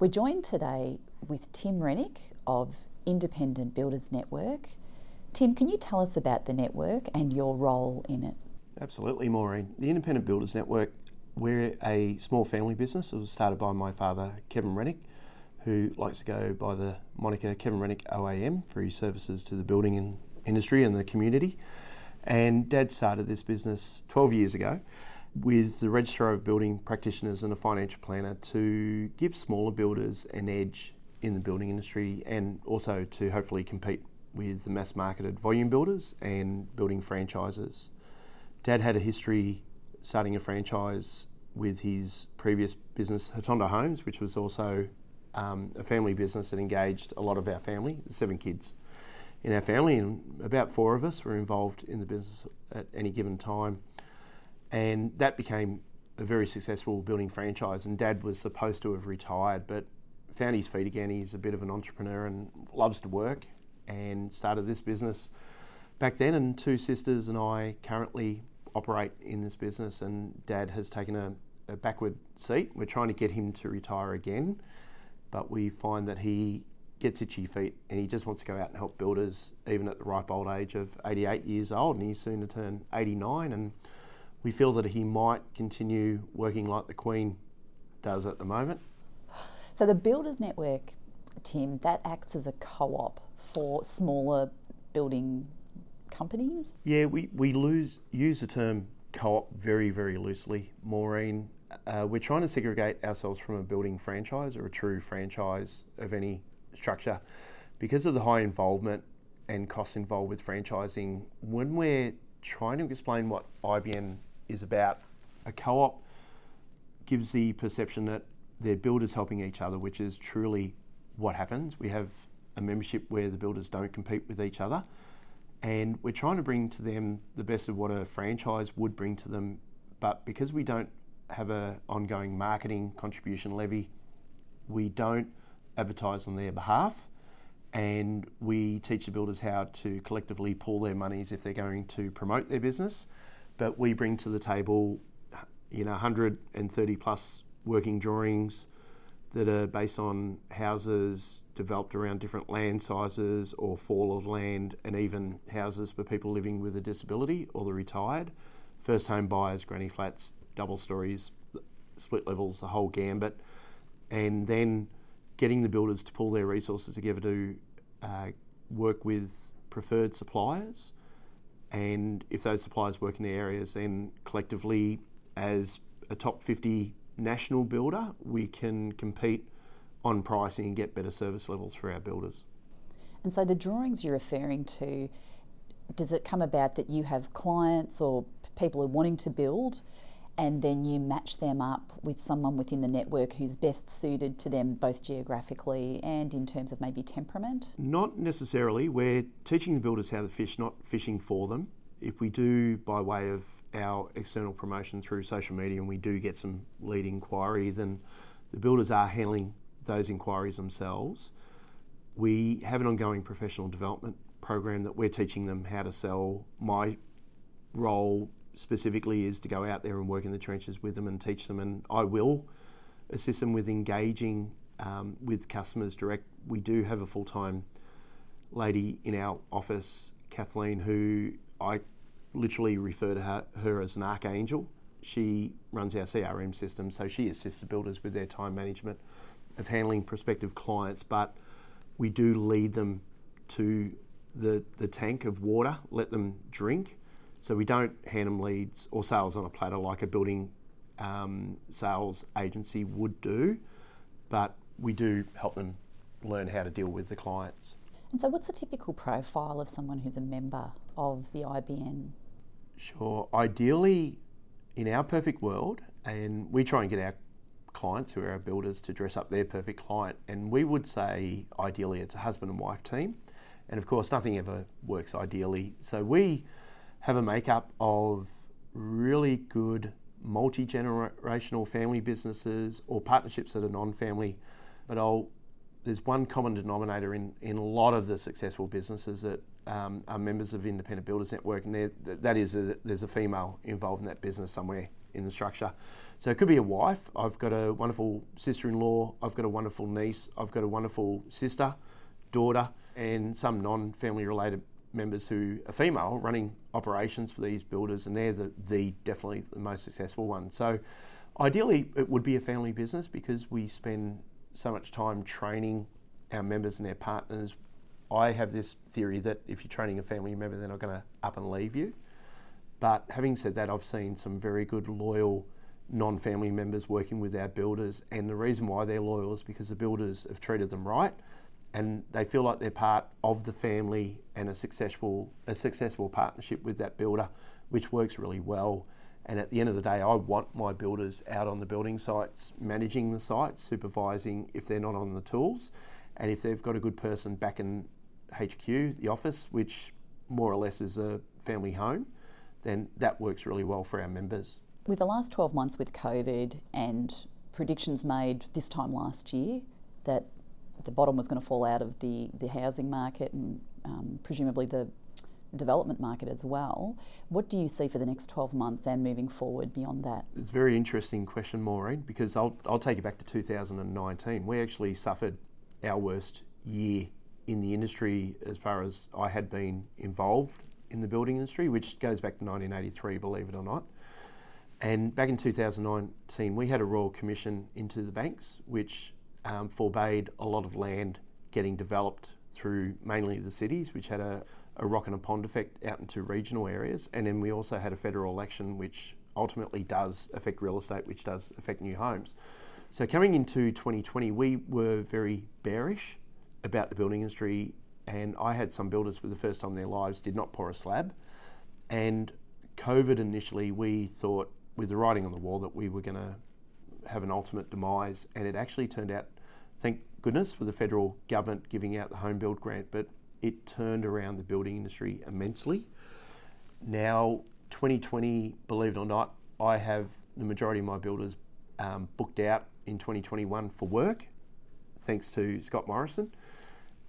We're joined today with Tim Rennick of Independent Builders Network. Tim, can you tell us about the network and your role in it? Absolutely, Maureen. The Independent Builders Network, we're a small family business. It was started by my father, Kevin Rennick, who likes to go by the moniker Kevin Rennick OAM for his services to the building industry and the community. And Dad started this business 12 years ago with the Registrar of Building Practitioners and a financial planner to give smaller builders an edge in the building industry and also to hopefully compete with the mass marketed volume builders and building franchises. Dad had a history starting a franchise with his previous business, Hotondo Homes, which was also um, a family business that engaged a lot of our family, seven kids in our family, and about four of us were involved in the business at any given time. And that became a very successful building franchise. And Dad was supposed to have retired, but found his feet again. He's a bit of an entrepreneur and loves to work, and started this business back then. And two sisters and I currently operate in this business, and Dad has taken a, a backward seat. We're trying to get him to retire again, but we find that he gets itchy feet and he just wants to go out and help builders, even at the ripe old age of 88 years old, and he's soon to turn 89. And we feel that he might continue working like the Queen does at the moment. So the Builders Network, Tim, that acts as a co-op for smaller building companies? Yeah, we, we lose, use the term co-op very, very loosely, Maureen. Uh, we're trying to segregate ourselves from a building franchise or a true franchise of any structure because of the high involvement and costs involved with franchising. When we're trying to explain what IBN is about, a co op gives the perception that they're builders helping each other, which is truly what happens. We have a membership where the builders don't compete with each other. And we're trying to bring to them the best of what a franchise would bring to them. But because we don't have an ongoing marketing contribution levy, we don't advertise on their behalf. And we teach the builders how to collectively pool their monies if they're going to promote their business. But we bring to the table, you know, 130 plus working drawings that are based on houses developed around different land sizes or fall of land, and even houses for people living with a disability or the retired, first home buyers, granny flats, double stories, split levels, the whole gambit, and then getting the builders to pull their resources together to uh, work with preferred suppliers. And if those suppliers work in the areas, then collectively, as a top 50 national builder, we can compete on pricing and get better service levels for our builders. And so the drawings you're referring to, does it come about that you have clients or people who are wanting to build and then you match them up with someone within the network who's best suited to them both geographically and in terms of maybe temperament? Not necessarily. We're teaching the builders how to fish, not fishing for them if we do by way of our external promotion through social media and we do get some lead inquiry, then the builders are handling those inquiries themselves. We have an ongoing professional development program that we're teaching them how to sell. My role specifically is to go out there and work in the trenches with them and teach them, and I will assist them with engaging um, with customers direct. We do have a full time lady in our office, Kathleen, who I literally refer to her, her as an archangel. She runs our CRM system, so she assists the builders with their time management of handling prospective clients, but we do lead them to the, the tank of water, let them drink. So we don't hand them leads or sales on a platter like a building um, sales agency would do, but we do help them learn how to deal with the clients. And so, what's the typical profile of someone who's a member of the IBN? Sure. Ideally, in our perfect world, and we try and get our clients who are our builders to dress up their perfect client, and we would say ideally it's a husband and wife team. And of course, nothing ever works ideally. So, we have a makeup of really good multi generational family businesses or partnerships that are non family. But I'll there's one common denominator in, in a lot of the successful businesses that um, are members of Independent Builders Network, and that is a, there's a female involved in that business somewhere in the structure. So it could be a wife. I've got a wonderful sister-in-law. I've got a wonderful niece. I've got a wonderful sister, daughter, and some non-family related members who are female running operations for these builders, and they're the, the definitely the most successful one. So ideally, it would be a family business because we spend so much time training our members and their partners. I have this theory that if you're training a family member, they're not going to up and leave you. But having said that, I've seen some very good, loyal non family members working with our builders. And the reason why they're loyal is because the builders have treated them right and they feel like they're part of the family and a successful, a successful partnership with that builder, which works really well. And at the end of the day, I want my builders out on the building sites, managing the sites, supervising if they're not on the tools, and if they've got a good person back in HQ, the office, which more or less is a family home, then that works really well for our members. With the last 12 months with COVID and predictions made this time last year that the bottom was going to fall out of the, the housing market and um, presumably the development market as well. What do you see for the next 12 months and moving forward beyond that? It's a very interesting question, Maureen, because I'll, I'll take you back to 2019. We actually suffered our worst year in the industry as far as I had been involved in the building industry, which goes back to 1983, believe it or not. And back in 2019, we had a royal commission into the banks, which um, forbade a lot of land getting developed through mainly the cities, which had a, a rock and a pond effect out into regional areas. And then we also had a federal election, which ultimately does affect real estate, which does affect new homes. So coming into 2020, we were very bearish about the building industry, and I had some builders for the first time in their lives did not pour a slab. And COVID initially, we thought with the writing on the wall that we were going to have an ultimate demise, and it actually turned out, thank goodness, for the federal government giving out the home build grant, but it turned around the building industry immensely. Now, 2020, believe it or not, I have the majority of my builders um, booked out in 2021 for work, thanks to Scott Morrison.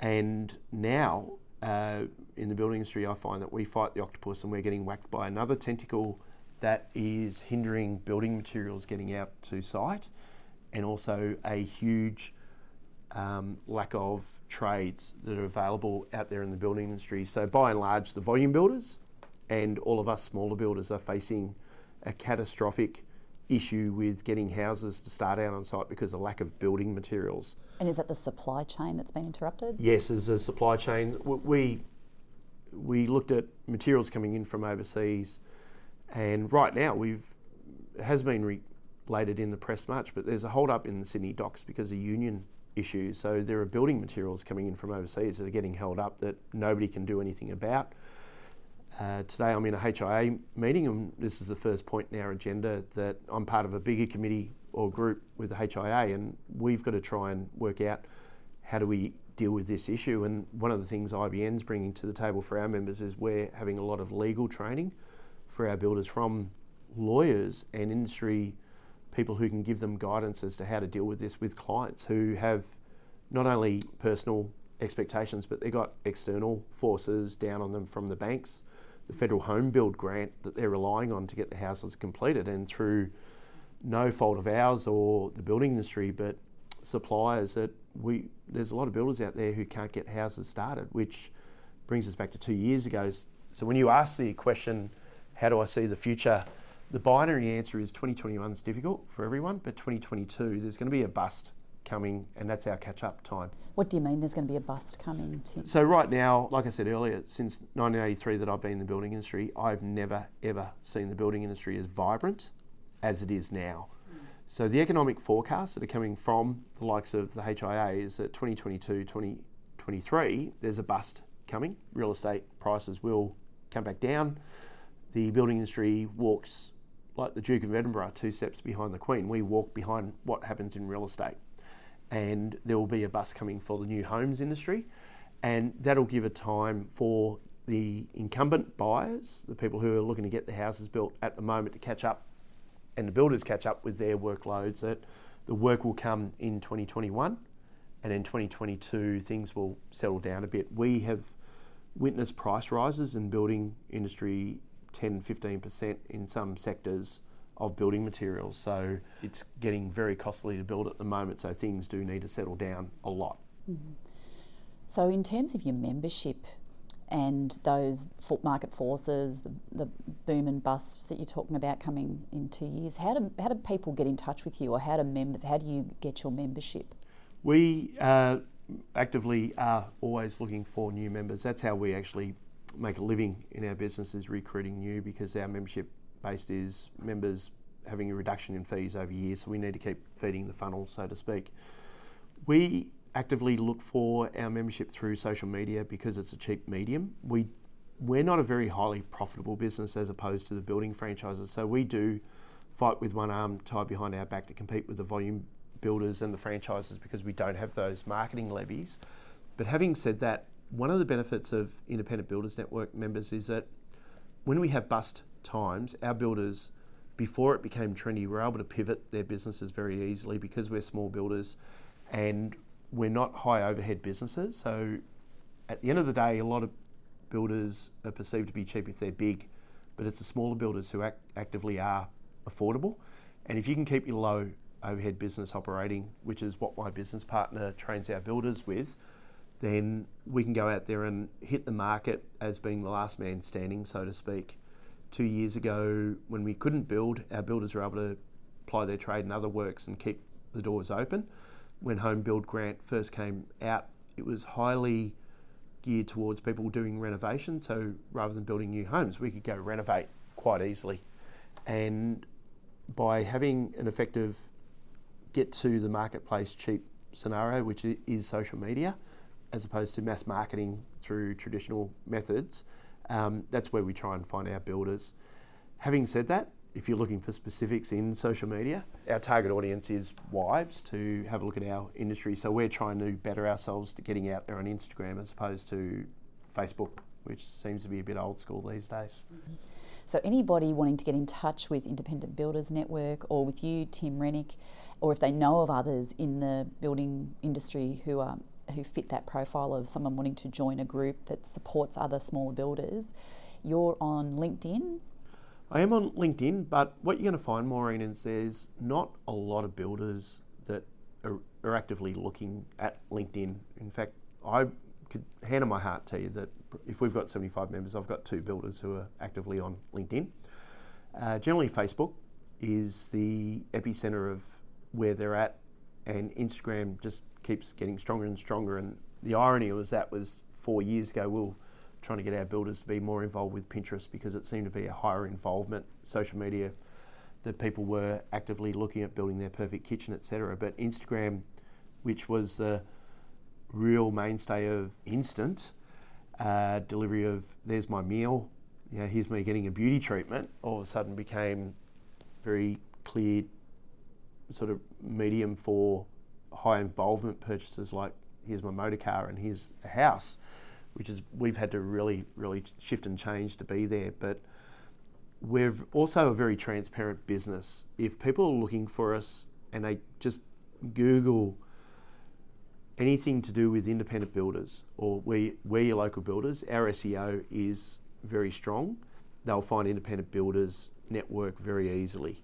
And now, uh, in the building industry, I find that we fight the octopus and we're getting whacked by another tentacle that is hindering building materials getting out to site and also a huge um, lack of trades that are available out there in the building industry. So, by and large, the volume builders and all of us smaller builders are facing a catastrophic issue with getting houses to start out on site because of lack of building materials. And is that the supply chain that's been interrupted? Yes, there's a supply chain. We we looked at materials coming in from overseas, and right now we've it has been related in the press much, but there's a hold up in the Sydney docks because of union So there are building materials coming in from overseas that are getting held up that nobody can do anything about. Uh, today I'm in a HIA meeting, and this is the first point in our agenda that I'm part of a bigger committee or group with the HIA, and we've got to try and work out how do we deal with this issue. And one of the things IBN's bringing to the table for our members is we're having a lot of legal training for our builders from lawyers and industry people who can give them guidance as to how to deal with this with clients who have not only personal expectations, but they've got external forces down on them from the banks the federal home build grant that they're relying on to get the houses completed, and through no fault of ours or the building industry, but suppliers that we there's a lot of builders out there who can't get houses started, which brings us back to two years ago. So when you ask the question, how do I see the future? The binary answer is 2021 is difficult for everyone, but 2022 there's going to be a bust coming, and that's our catch up time. What do you mean there's going to be a bust coming? Tim? So, right now, like I said earlier, since 1983 that I've been in the building industry, I've never ever seen the building industry as vibrant as it is now. So, the economic forecasts that are coming from the likes of the HIA is that 2022, 2023, there's a bust coming. Real estate prices will come back down. The building industry walks like the Duke of Edinburgh, two steps behind the Queen. We walk behind what happens in real estate and there will be a bus coming for the new homes industry, and that'll give a time for the incumbent buyers, the people who are looking to get the houses built at the moment, to catch up, and the builders catch up with their workloads. That the work will come in 2021, and in 2022 things will settle down a bit. We have witnessed price rises in building industry 10 15% in some sectors of building materials. So it's getting very costly to build at the moment, so things do need to settle down a lot. Mm-hmm. So, in terms of your membership and those foot market forces, the, the, boom and bust that you're talking about coming in two years, how do, how do people get in touch with you or how do members, how do you get your membership? We uh, actively are always looking for new members. That's how we actually make a living in our business is recruiting new because our membership based is members having a reduction in fees over years, so we need to keep feeding the funnel, so to speak. We actively look for our membership through social media because it's a cheap medium. We we're not a very highly profitable business as opposed to the building franchises, so we do fight with one arm tied behind our back to compete with the volume builders and the franchises because we don't have those marketing levies. But having said that, one of the benefits of Independent Builders Network members is that when we have bust times, our builders, before it became trendy, were able to pivot their businesses very easily because we're small builders and we're not high overhead businesses. So at the end of the day, a lot of builders are perceived to be cheap if they're big, but it's the smaller builders who act, actively are affordable. And if you can keep your low overhead business operating, which is what my business partner trains our builders with, then we can go out there and hit the market as being the last man standing, so to speak. Two years ago, when we couldn't build, our builders were able to apply their trade in other works and keep the doors open. When Home Build Grant first came out, it was highly geared towards people doing renovation. So rather than building new homes, we could go renovate quite easily. And by having an effective get to the marketplace cheap scenario, which is social media, as opposed to mass marketing through traditional methods, um, that's where we try and find our builders. Having said that, if you're looking for specifics in social media, our target audience is wives to have a look at our industry. So we're trying to better ourselves to getting out there on Instagram as opposed to Facebook, which seems to be a bit old school these days. So anybody wanting to get in touch with Independent Builders Network or with you, Tim Rennick, or if they know of others in the building industry who are who fit that profile of someone wanting to join a group that supports other smaller builders, you're on LinkedIn. I am on LinkedIn, but what you're going to find, Maureen, is there's not a lot of builders that are, are actively looking at LinkedIn. In fact, I could hand on my heart tell you that if we've got 75 members, I've got two builders who are actively on LinkedIn. Uh, generally, Facebook is the epicenter of where they're at, and Instagram just keeps getting stronger and stronger. And the irony was that was four years ago, we were trying to get our builders to be more involved with Pinterest because it seemed to be a higher involvement, social media, that people were actively looking at building their perfect kitchen, etc. But Instagram, which was the real mainstay of instant uh, delivery of there's my meal, you know, here's me getting a beauty treatment, all of a sudden became very clear sort of medium for high involvement purchases like here's my motor car and here's a house, which is we've had to really, really shift and change to be there. But we're also a very transparent business. If people are looking for us and they just Google anything to do with independent builders or we, we're your local builders, our SEO is very strong. They'll find independent builders network very easily.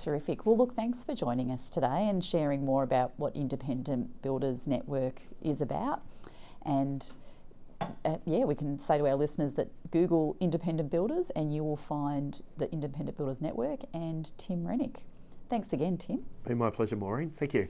Terrific. Well, look, thanks for joining us today and sharing more about what Independent Builders Network is about. And uh, yeah, we can say to our listeners that Google Independent Builders and you will find the Independent Builders Network and Tim Rennick. Thanks again, Tim. Been my pleasure, Maureen. Thank you.